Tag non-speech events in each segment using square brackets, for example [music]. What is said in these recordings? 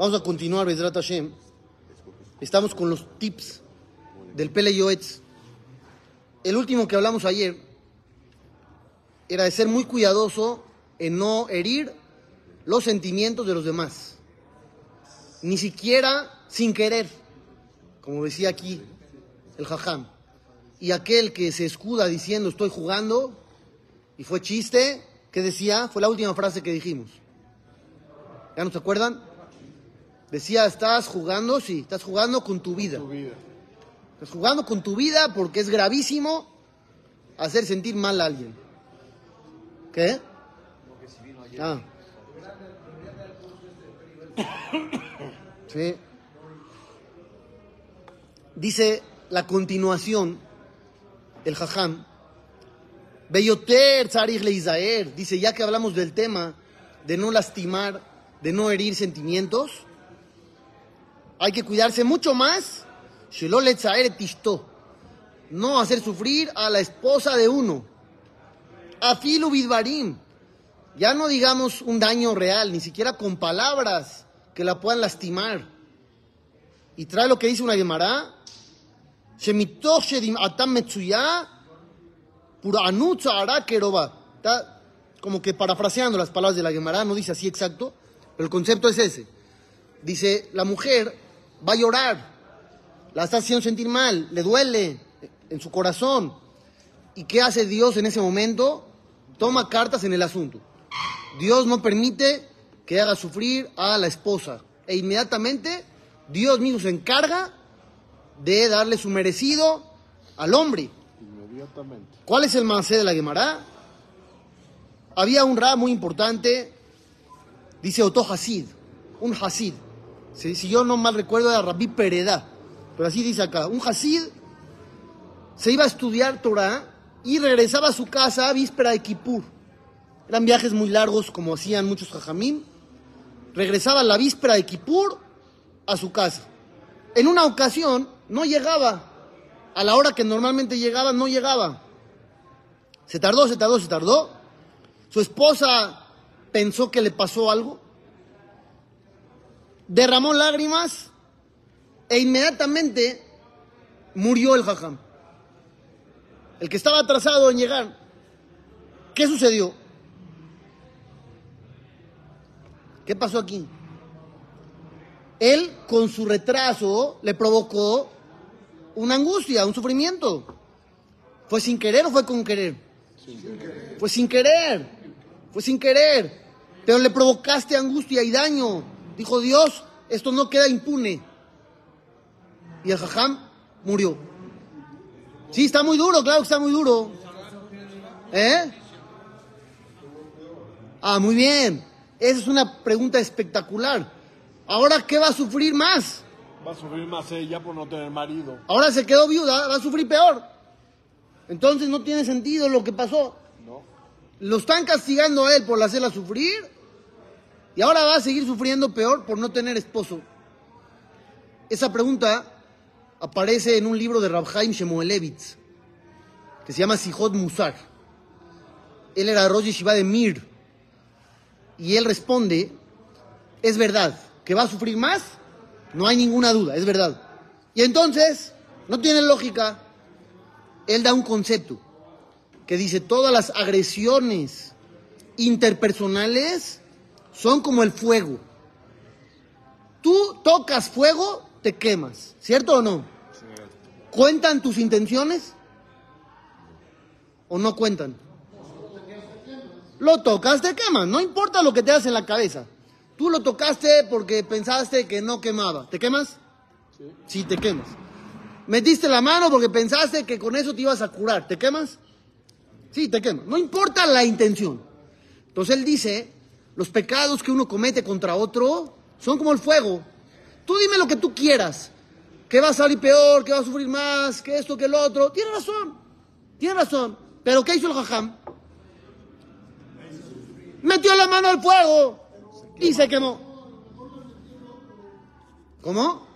Vamos a continuar, Bezrat Hashem. Estamos con los tips del Pele Yoetz. El último que hablamos ayer era de ser muy cuidadoso en no herir los sentimientos de los demás. Ni siquiera sin querer, como decía aquí el Jajam. Y aquel que se escuda diciendo estoy jugando y fue chiste, ¿qué decía? Fue la última frase que dijimos. ¿Ya no se acuerdan? Decía, estás jugando, sí, estás jugando con tu vida. Estás jugando con tu vida porque es gravísimo hacer sentir mal a alguien. ¿Qué? Ah. Sí. Dice la continuación, el jajam, Beyoter tzarich leizaer, dice, ya que hablamos del tema de no lastimar, de no herir sentimientos, hay que cuidarse mucho más, no hacer sufrir a la esposa de uno. Afilu bidvarim, ya no digamos un daño real, ni siquiera con palabras que la puedan lastimar. Y trae lo que dice una Gemara. Está como que parafraseando las palabras de la Gemara, no dice así exacto, pero el concepto es ese. Dice, la mujer va a llorar, la está haciendo sentir mal, le duele en su corazón. ¿Y qué hace Dios en ese momento? Toma cartas en el asunto. Dios no permite que haga sufrir a la esposa. E inmediatamente Dios mismo se encarga de darle su merecido al hombre. Inmediatamente. ¿Cuál es el macé de la Gemara? Había un ra muy importante, dice Otto Hasid, un Hasid. Si, si yo no mal recuerdo era Rabbi Pereda, pero así dice acá. Un Hasid se iba a estudiar Torah y regresaba a su casa a víspera de Kippur. Eran viajes muy largos como hacían muchos jajamín. Regresaba a la víspera de Kippur a su casa. En una ocasión no llegaba. A la hora que normalmente llegaba, no llegaba. Se tardó, se tardó, se tardó. Su esposa pensó que le pasó algo. Derramó lágrimas e inmediatamente murió el jajam. El que estaba atrasado en llegar. ¿Qué sucedió? ¿Qué pasó aquí? Él con su retraso le provocó una angustia, un sufrimiento. ¿Fue sin querer o fue con querer? Fue sin querer, fue sin querer. Pero le provocaste angustia y daño. Dijo Dios, esto no queda impune. Y el jajam murió. Sí, está muy duro, claro que está muy duro. ¿Eh? Ah, muy bien. Esa es una pregunta espectacular. Ahora, ¿qué va a sufrir más? Va a sufrir más ella por no tener marido. Ahora se quedó viuda, va a sufrir peor. Entonces no tiene sentido lo que pasó. No. Lo están castigando a él por hacerla sufrir y ahora va a seguir sufriendo peor por no tener esposo. Esa pregunta aparece en un libro de Rabhaim Shemuelevitz que se llama Sijot Musar. Él era Rosh Yeshiva de Mir y él responde, es verdad, que va a sufrir más, no hay ninguna duda, es verdad. Y entonces, no tiene lógica, él da un concepto que dice, todas las agresiones interpersonales son como el fuego. Tú tocas fuego, te quemas, ¿cierto o no? ¿Cuentan tus intenciones? ¿O no cuentan? Lo tocas, te quemas, no importa lo que te hagas en la cabeza. Tú lo tocaste porque pensaste que no quemaba. ¿Te quemas? Sí. te quemas. Metiste la mano porque pensaste que con eso te ibas a curar. ¿Te quemas? Sí, te quemas. No importa la intención. Entonces él dice, los pecados que uno comete contra otro son como el fuego. Tú dime lo que tú quieras. Que va a salir peor, que va a sufrir más, que esto, que el otro. Tiene razón. Tiene razón. Pero ¿qué hizo el jajam? Metió la mano al fuego y se quemó. ¿Cómo?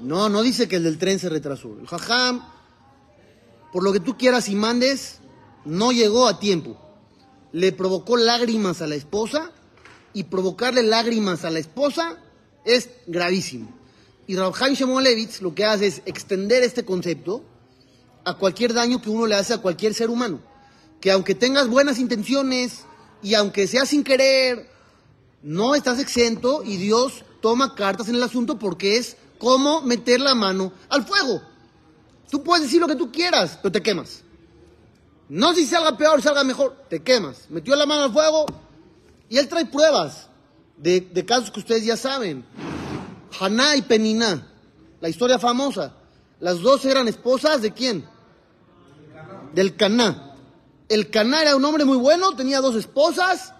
No, no dice que el del tren se retrasó. El jajam, por lo que tú quieras y mandes, no llegó a tiempo. Le provocó lágrimas a la esposa y provocarle lágrimas a la esposa es gravísimo. Y Rav Chaim Shimon Levitz lo que hace es extender este concepto a cualquier daño que uno le hace a cualquier ser humano. Que aunque tengas buenas intenciones y aunque sea sin querer, no estás exento y Dios toma cartas en el asunto porque es como meter la mano al fuego. Tú puedes decir lo que tú quieras, pero te quemas. No si salga peor, salga mejor, te quemas. Metió la mano al fuego y él trae pruebas de, de casos que ustedes ya saben. Haná y Peniná, la historia famosa. Las dos eran esposas de quién? Del Caná. El Caná era un hombre muy bueno, tenía dos esposas.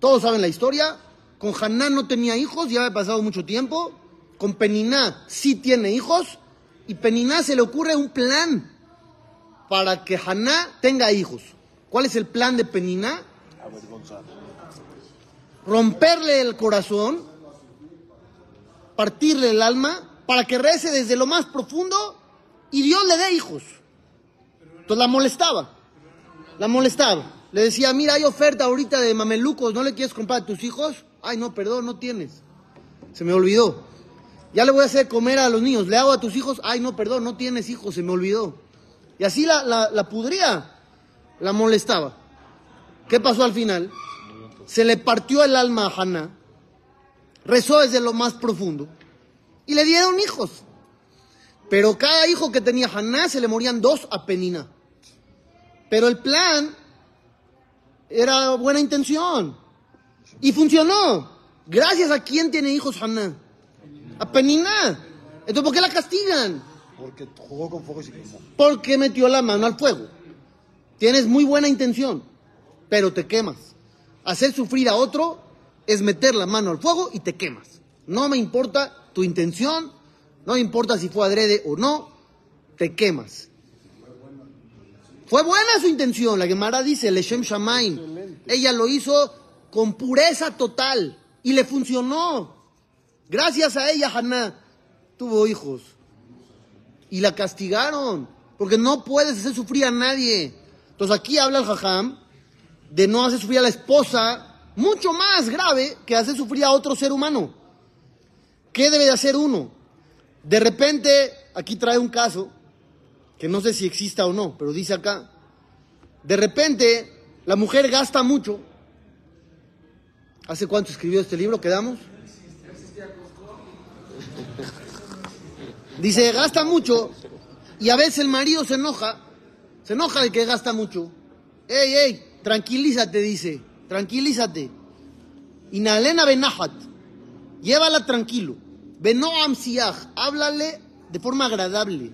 Todos saben la historia. Con Haná no tenía hijos, ya había pasado mucho tiempo. Con Peniná sí tiene hijos. Y Peniná se le ocurre un plan para que Haná tenga hijos. ¿Cuál es el plan de? Avergonzar. Romperle el corazón, partirle el alma, para que rece desde lo más profundo y Dios le dé hijos. Entonces la molestaba, la molestaba. Le decía, mira, hay oferta ahorita de mamelucos, ¿no le quieres comprar a tus hijos? Ay, no, perdón, no tienes. Se me olvidó. Ya le voy a hacer comer a los niños. ¿Le hago a tus hijos? Ay, no, perdón, no tienes hijos, se me olvidó. Y así la, la, la pudría, la molestaba. ¿Qué pasó al final? Se le partió el alma a Haná, rezó desde lo más profundo y le dieron hijos. Pero cada hijo que tenía Haná se le morían dos a Penina. Pero el plan era buena intención y funcionó. Gracias a quién tiene hijos Haná? A Penina. Entonces, ¿por qué la castigan? Porque jugó con fuego y se quemó. Porque metió la mano al fuego. Tienes muy buena intención, pero te quemas. Hacer sufrir a otro es meter la mano al fuego y te quemas. No me importa tu intención, no me importa si fue adrede o no, te quemas. Fue buena su intención, la Gemara dice, Leshem Shamaim. Ella lo hizo con pureza total y le funcionó. Gracias a ella, Haná tuvo hijos y la castigaron, porque no puedes hacer sufrir a nadie. Entonces aquí habla el jajam de no hacer sufrir a la esposa, mucho más grave que hacer sufrir a otro ser humano. ¿Qué debe de hacer uno? De repente, aquí trae un caso, que no sé si exista o no, pero dice acá, de repente la mujer gasta mucho. ¿Hace cuánto escribió este libro? ¿Quedamos? Dice, gasta mucho y a veces el marido se enoja, se enoja de que gasta mucho. Ey, ey, tranquilízate, dice, tranquilízate. Inalena benahat, llévala tranquilo. Benoam siach, háblale de forma agradable.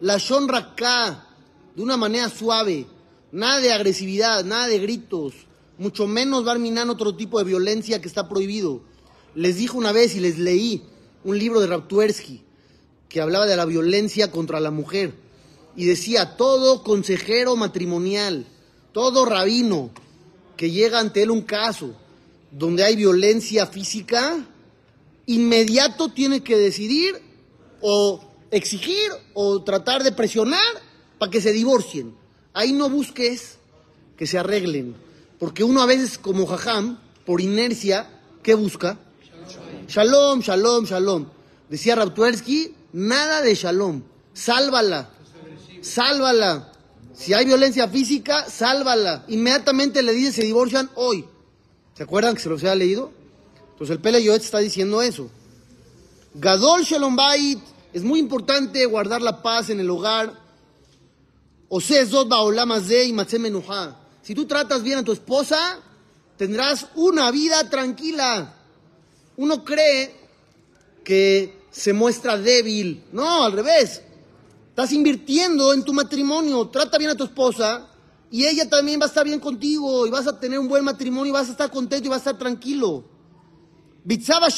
La shonraka, de una manera suave. Nada de agresividad, nada de gritos. Mucho menos Barminan otro tipo de violencia que está prohibido. Les dijo una vez y les leí un libro de Raptuersky que hablaba de la violencia contra la mujer. Y decía, todo consejero matrimonial, todo rabino que llega ante él un caso donde hay violencia física, inmediato tiene que decidir o exigir o tratar de presionar para que se divorcien. Ahí no busques que se arreglen, porque uno a veces como jajam, por inercia, ¿qué busca? Shalom, shalom, shalom. Decía Raptuersky, nada de shalom, sálvala, sálvala. Si hay violencia física, sálvala. Inmediatamente le dice, se divorcian hoy. ¿Se acuerdan que se los había leído? Entonces el Pele Yoetz está diciendo eso. Gadol Shalom Bait, es muy importante guardar la paz en el hogar. Si tú tratas bien a tu esposa, tendrás una vida tranquila. Uno cree que se muestra débil. No, al revés. Estás invirtiendo en tu matrimonio. Trata bien a tu esposa y ella también va a estar bien contigo y vas a tener un buen matrimonio y vas a estar contento y vas a estar tranquilo. Bitzaba.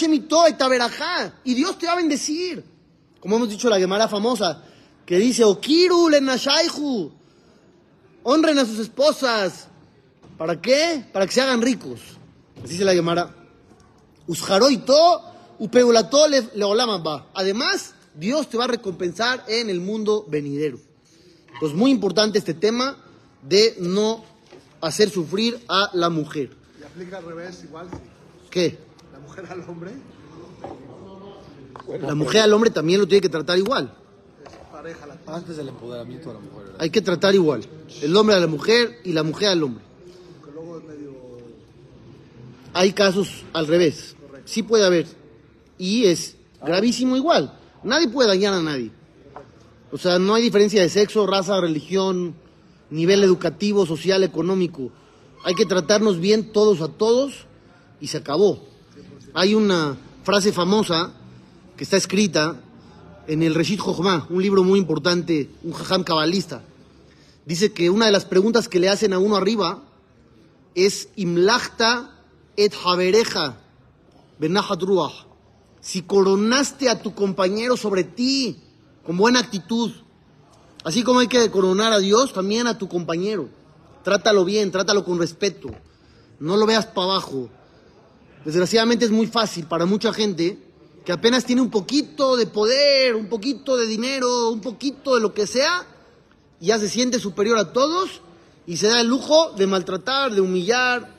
Y Dios te va a bendecir. Como hemos dicho la Gemara famosa, que dice, Okiru lenashaihu. Honren a sus esposas. ¿Para qué? Para que se hagan ricos. Así dice la Gemara. Usharoito. Además, Dios te va a recompensar en el mundo venidero. Pues muy importante este tema de no hacer sufrir a la mujer. Y aplica al revés igual. sí. ¿Qué? La mujer al hombre La mujer al hombre también lo tiene que tratar igual. es pareja. La... Antes del empoderamiento de la mujer, ¿verdad? Hay que tratar igual. El hombre a la mujer y la mujer al hombre. Que luego es medio... Hay casos al revés. Sí puede haber. Y es gravísimo igual. Nadie puede dañar a nadie. O sea, no hay diferencia de sexo, raza, religión, nivel educativo, social, económico. Hay que tratarnos bien todos a todos y se acabó. Hay una frase famosa que está escrita en el Reshit Jochma, un libro muy importante, un jajam cabalista. Dice que una de las preguntas que le hacen a uno arriba es Imlachta et Habereja, Benahat Ruach. Si coronaste a tu compañero sobre ti con buena actitud, así como hay que coronar a Dios, también a tu compañero. Trátalo bien, trátalo con respeto. No lo veas para abajo. Desgraciadamente es muy fácil para mucha gente que apenas tiene un poquito de poder, un poquito de dinero, un poquito de lo que sea, ya se siente superior a todos y se da el lujo de maltratar, de humillar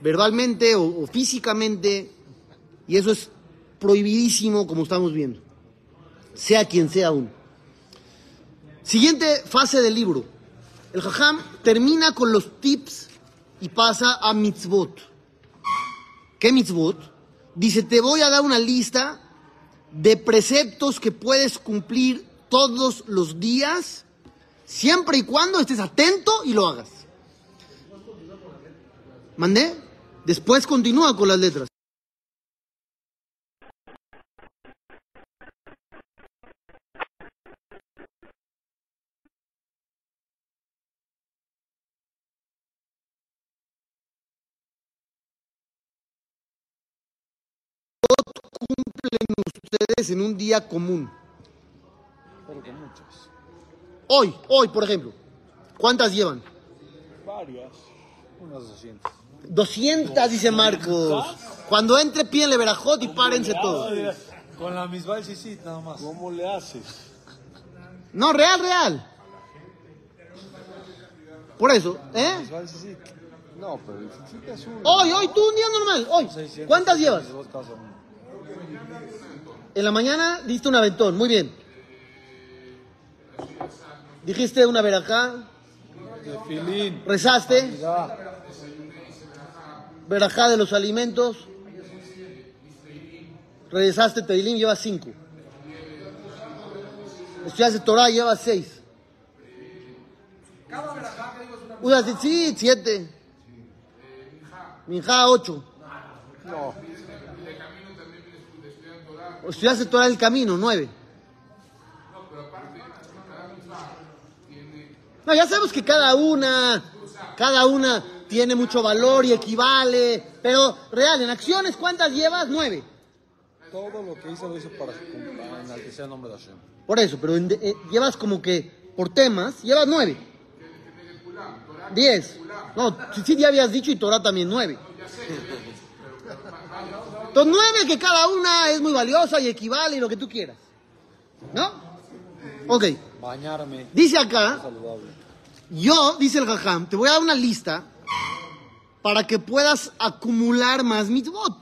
verbalmente o, o físicamente, y eso es prohibidísimo como estamos viendo, sea quien sea uno. Siguiente fase del libro. El Jajam termina con los tips y pasa a mitzvot. ¿Qué mitzvot? Dice, te voy a dar una lista de preceptos que puedes cumplir todos los días, siempre y cuando estés atento y lo hagas. ¿Mandé? Después continúa con las letras. Cumplen ustedes en un día común? Pero que muchas. Hoy, hoy, por ejemplo. ¿Cuántas llevan? Varias. Unas 200. 200, dice Marcos. Cuando entre, pídenle verajot y párense todos. Con la misma sí, nada más. ¿Cómo le haces? No, real, real. Por eso, ¿eh? Misbal. No, pero el es uno. Hoy, hoy, tú un día normal, hoy. 600, ¿Cuántas llevas? En la mañana diste un aventón, muy bien. Dijiste una verajá, rezaste, verajá de los alimentos, rezaste Teilim, llevas cinco. Estudiaste Torah, llevas seis. Tzitzit, siete. Minjá, ocho. No. Estudiaste Torah del camino, nueve. No, ya sabemos que cada una, cada una tiene mucho valor y equivale, pero real, en acciones, ¿cuántas llevas? Nueve. Todo lo que hice lo hice para enaltecer el nombre de Hashem. Por eso, pero en- eh, llevas como que por temas, llevas nueve. Diez. No, sí, sí, ya habías dicho y Torah también nueve. [laughs] Entonces nueve que cada una es muy valiosa y equivale y lo que tú quieras. ¿No? Ok. Bañarme. Dice acá, yo, dice el Jajam, te voy a dar una lista para que puedas acumular más mitzvot.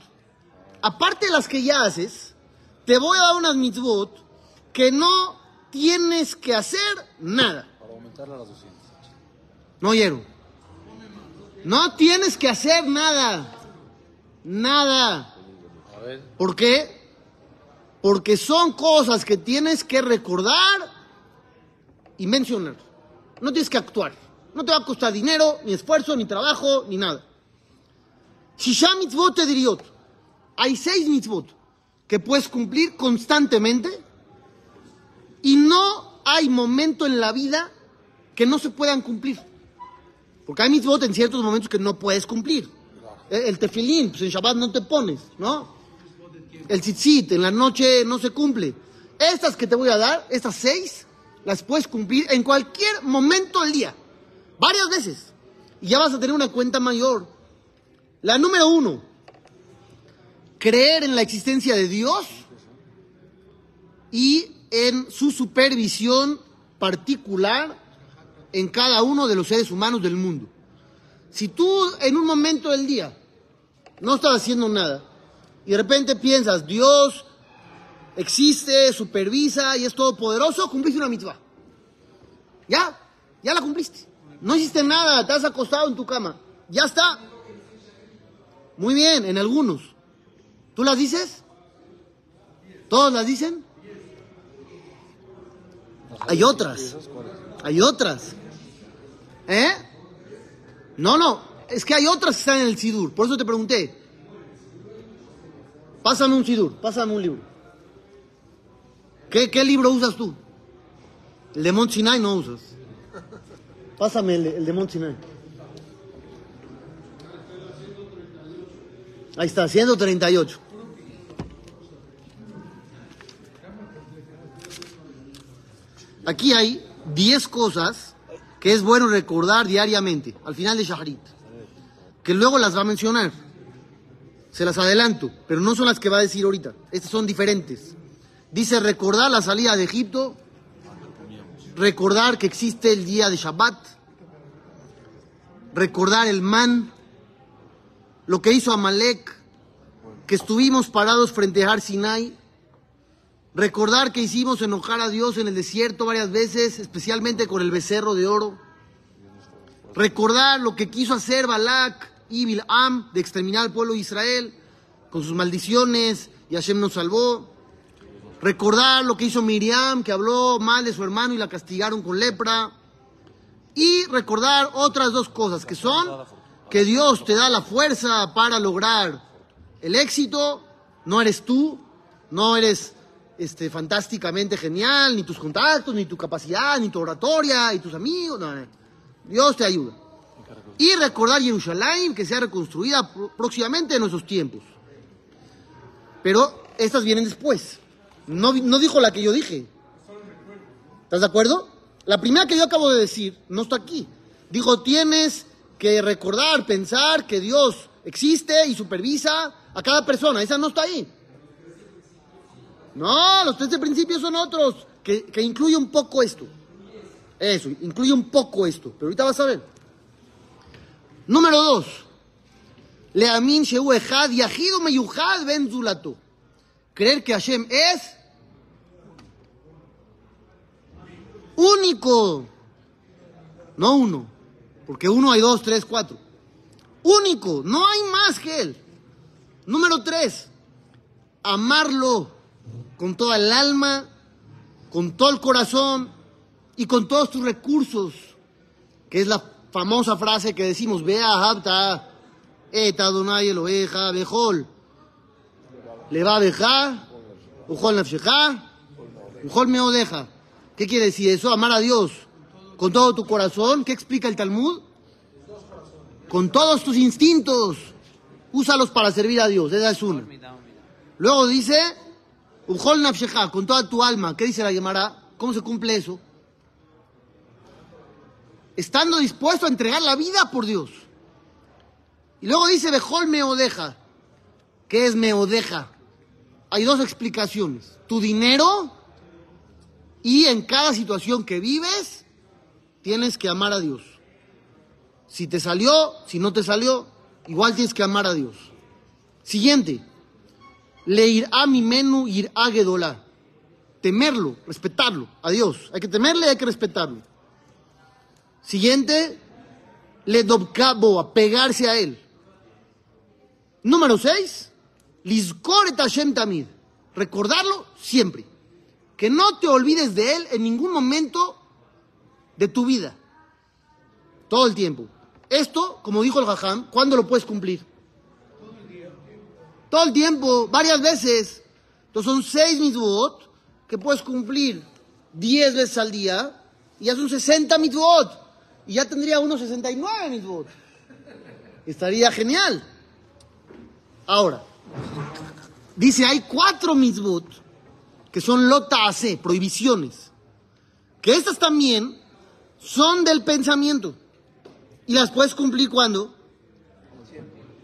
Aparte de las que ya haces, te voy a dar unas mitzvot que no tienes que hacer nada. Para aumentarle a las 200. No oyeron. No tienes que hacer nada. Nada. Ver. ¿Por qué? Porque son cosas que tienes que recordar y mencionar. No tienes que actuar. No te va a costar dinero, ni esfuerzo, ni trabajo, ni nada. Shisha mitzvot ediriot. Hay seis mitzvot que puedes cumplir constantemente y no hay momento en la vida que no se puedan cumplir. Porque hay mitzvot en ciertos momentos que no puedes cumplir. El tefilín, pues en Shabbat no te pones, ¿no? El tzitzit, en la noche no se cumple. Estas que te voy a dar, estas seis, las puedes cumplir en cualquier momento del día. Varias veces. Y ya vas a tener una cuenta mayor. La número uno, creer en la existencia de Dios y en su supervisión particular en cada uno de los seres humanos del mundo. Si tú en un momento del día no estás haciendo nada, y de repente piensas, Dios existe, supervisa y es todopoderoso, cumpliste una mitzvah. Ya, ya la cumpliste. No hiciste nada, te has acostado en tu cama. Ya está. Muy bien, en algunos. ¿Tú las dices? ¿Todos las dicen? Hay otras. Hay otras. ¿Eh? No, no. Es que hay otras que están en el Sidur. Por eso te pregunté. Pásame un Sidur, pásame un libro. ¿Qué, libro usas tú? El de Mont Sinai no usas. Pásame el de Mont Sinai. Ahí está, 138. Aquí hay 10 cosas que es bueno recordar diariamente, al final de Shaharit, que luego las va a mencionar. Se las adelanto, pero no son las que va a decir ahorita. Estas son diferentes. Dice recordar la salida de Egipto, recordar que existe el día de Shabbat, recordar el man, lo que hizo Amalek, que estuvimos parados frente a Har Sinai, recordar que hicimos enojar a Dios en el desierto varias veces, especialmente con el becerro de oro, recordar lo que quiso hacer Balak y de exterminar al pueblo de Israel con sus maldiciones y Hashem nos salvó, recordar lo que hizo Miriam, que habló mal de su hermano y la castigaron con lepra, y recordar otras dos cosas, que son que Dios te da la fuerza para lograr el éxito, no eres tú, no eres este, fantásticamente genial, ni tus contactos, ni tu capacidad, ni tu oratoria, y tus amigos, no, no. Dios te ayuda. Y recordar Jerusalén, que sea reconstruida pr- próximamente en nuestros tiempos. Pero estas vienen después. No, no dijo la que yo dije. ¿Estás de acuerdo? La primera que yo acabo de decir no está aquí. Dijo, tienes que recordar, pensar que Dios existe y supervisa a cada persona. Esa no está ahí. No, los tres de principio son otros, que, que incluye un poco esto. Eso, incluye un poco esto. Pero ahorita vas a ver. Número dos. Leamin Shehu Echad Yahidu Meyuhad Ben Zulato. Creer que Hashem es único. No uno. Porque uno hay dos, tres, cuatro. Único. No hay más que Él. Número tres. Amarlo con toda el alma, con todo el corazón y con todos tus recursos. Que es la famosa frase que decimos, vea, habta, eta Adonai Eloheja, bejol. Le va a dejar, ujol nafsheja, ujol meodeja. ¿Qué quiere decir eso? Amar a Dios con todo tu corazón. ¿Qué explica el Talmud? Con todos tus instintos. Úsalos para servir a Dios. Esa es una. Luego dice, ujol nafsheja, con toda tu alma. ¿Qué dice la Gemara? ¿Cómo se cumple eso? Estando dispuesto a entregar la vida por Dios. Y luego dice, bejol meodeja. ¿Qué es meodeja? Hay dos explicaciones. Tu dinero y en cada situación que vives tienes que amar a Dios. Si te salió, si no te salió, igual tienes que amar a Dios. Siguiente. Leir a mi menú ir a Gedolá. Temerlo, respetarlo, a Dios. Hay que temerle, hay que respetarlo. Siguiente. Le dobcabo, a pegarse a él. Número 6. Lizkor et Hashem tamid. Recordarlo siempre. Que no te olvides de él en ningún momento de tu vida. Todo el tiempo. Esto, como dijo el Jajam, ¿cuándo lo puedes cumplir? Todo el tiempo, varias veces. Entonces son seis mitzvot que puedes cumplir 10 veces al día y ya son 60 mitzvot. Y ya tendría unos 69 mitzvot. Estaría genial. Ahora, dice, hay cuatro mitzvot que son lotase, prohibiciones. Que estas también son del pensamiento. Y las puedes cumplir cuando?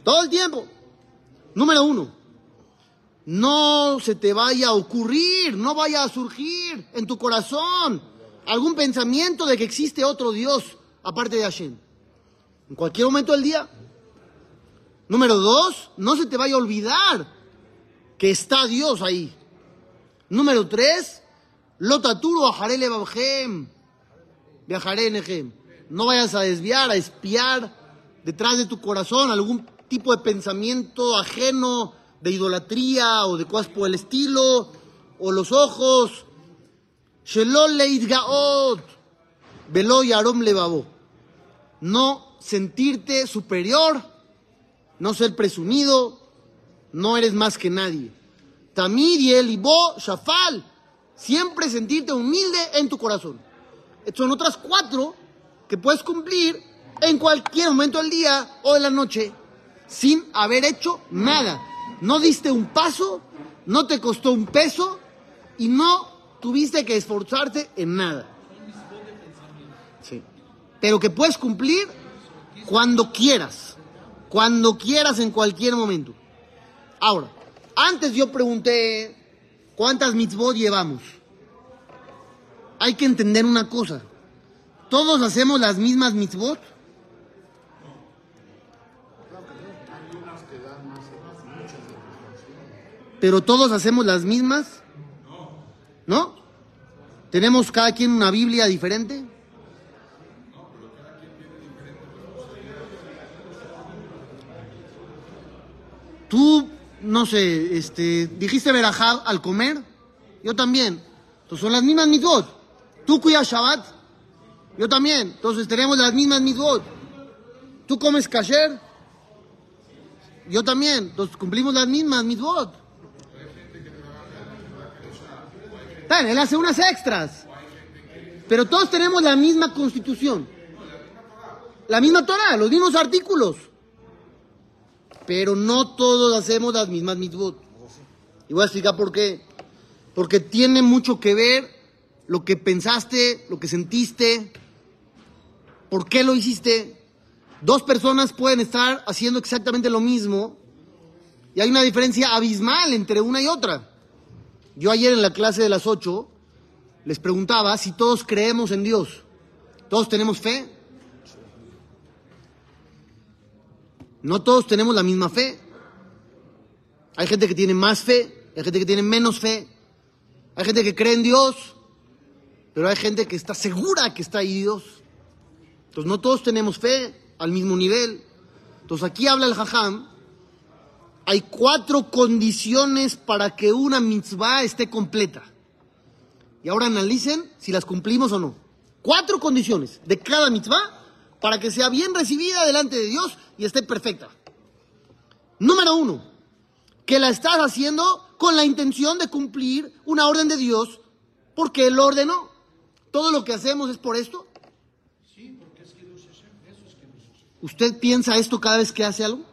Todo el tiempo. Número uno, no se te vaya a ocurrir, no vaya a surgir en tu corazón algún pensamiento de que existe otro Dios aparte de Hashem. En cualquier momento del día. Número dos, no se te vaya a olvidar que está Dios ahí. Número tres, lotaturo ajarele babjem, viajaré en No vayas a desviar, a espiar detrás de tu corazón algún tipo de pensamiento ajeno de idolatría o de cosas por el estilo, o los ojos. Shelol gaot, velo yarom. No sentirte superior, no ser presumido, no eres más que nadie. Tamir y el Ibo Shafal, siempre sentirte humilde en tu corazón. Son otras cuatro que puedes cumplir en cualquier momento del día o de la noche sin haber hecho nada. No diste un paso, no te costó un peso y no tuviste que esforzarte en nada. Sí. Pero que puedes cumplir cuando quieras, cuando quieras en cualquier momento. Ahora, antes yo pregunté cuántas mitzvot llevamos. Hay que entender una cosa. Todos hacemos las mismas mitzvot. Pero todos hacemos las mismas. ¿No? ¿Tenemos cada quien una Biblia diferente? Tú, no sé, este, dijiste verajá al comer, yo también. Entonces son las mismas mitzvot. Tú cuidas Shabbat, yo también. Entonces tenemos las mismas mitzvot. Tú comes kasher, yo también. Entonces cumplimos las mismas mitzvot. él hace unas extras. Pero todos tenemos la misma constitución. La misma Torah, los mismos artículos. Pero no todos hacemos las mismas mitzvot. Y voy a explicar por qué. Porque tiene mucho que ver lo que pensaste, lo que sentiste, por qué lo hiciste. Dos personas pueden estar haciendo exactamente lo mismo y hay una diferencia abismal entre una y otra. Yo ayer en la clase de las 8 les preguntaba si todos creemos en Dios. ¿Todos tenemos fe? No todos tenemos la misma fe. Hay gente que tiene más fe, hay gente que tiene menos fe. Hay gente que cree en Dios, pero hay gente que está segura que está ahí Dios. Entonces no todos tenemos fe al mismo nivel. Entonces aquí habla el Jajam hay cuatro condiciones para que una mitzvah esté completa. Y ahora analicen si las cumplimos o no. Cuatro condiciones de cada mitzvah para que sea bien recibida delante de Dios y esté perfecta. Número uno, que la estás haciendo con la intención de cumplir una orden de Dios porque Él ordenó. Todo lo que hacemos es por esto. ¿Usted piensa esto cada vez que hace algo?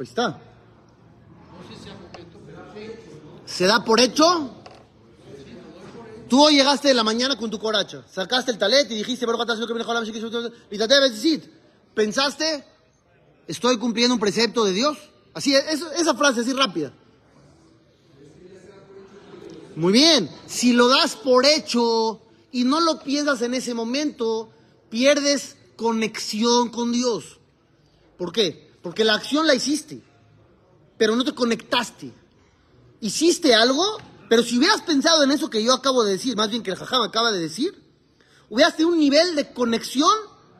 está. ¿Se da por hecho? Tú hoy llegaste de la mañana con tu coracha, sacaste el talet y dijiste, pensaste, estoy cumpliendo un precepto de Dios. Así, esa frase así rápida. Muy bien, si lo das por hecho y no lo piensas en ese momento, pierdes conexión con Dios. ¿Por qué? Porque la acción la hiciste, pero no te conectaste. Hiciste algo, pero si hubieras pensado en eso que yo acabo de decir, más bien que el jajam acaba de decir, hubieras tenido un nivel de conexión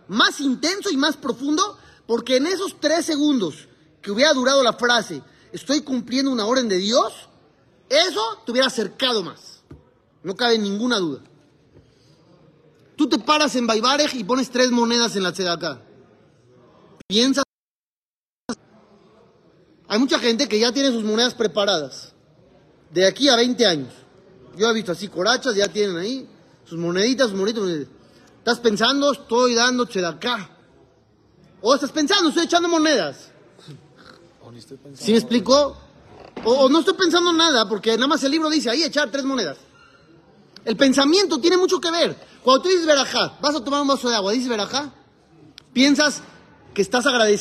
más intenso y más profundo, porque en esos tres segundos que hubiera durado la frase, estoy cumpliendo una orden de Dios, eso te hubiera acercado más. No cabe ninguna duda. Tú te paras en Baibarej y pones tres monedas en la acá. Piensas hay mucha gente que ya tiene sus monedas preparadas. De aquí a 20 años. Yo he visto así corachas, ya tienen ahí sus moneditas, sus moneditas. Estás pensando, estoy dándote de acá. O estás pensando, estoy echando monedas. ¿Sí me explico? O, no estoy pensando nada, porque nada más el libro dice ahí echar tres monedas. El pensamiento tiene mucho que ver. Cuando tú dices verajá, vas a tomar un vaso de agua, dices verajá, piensas que estás agradecido.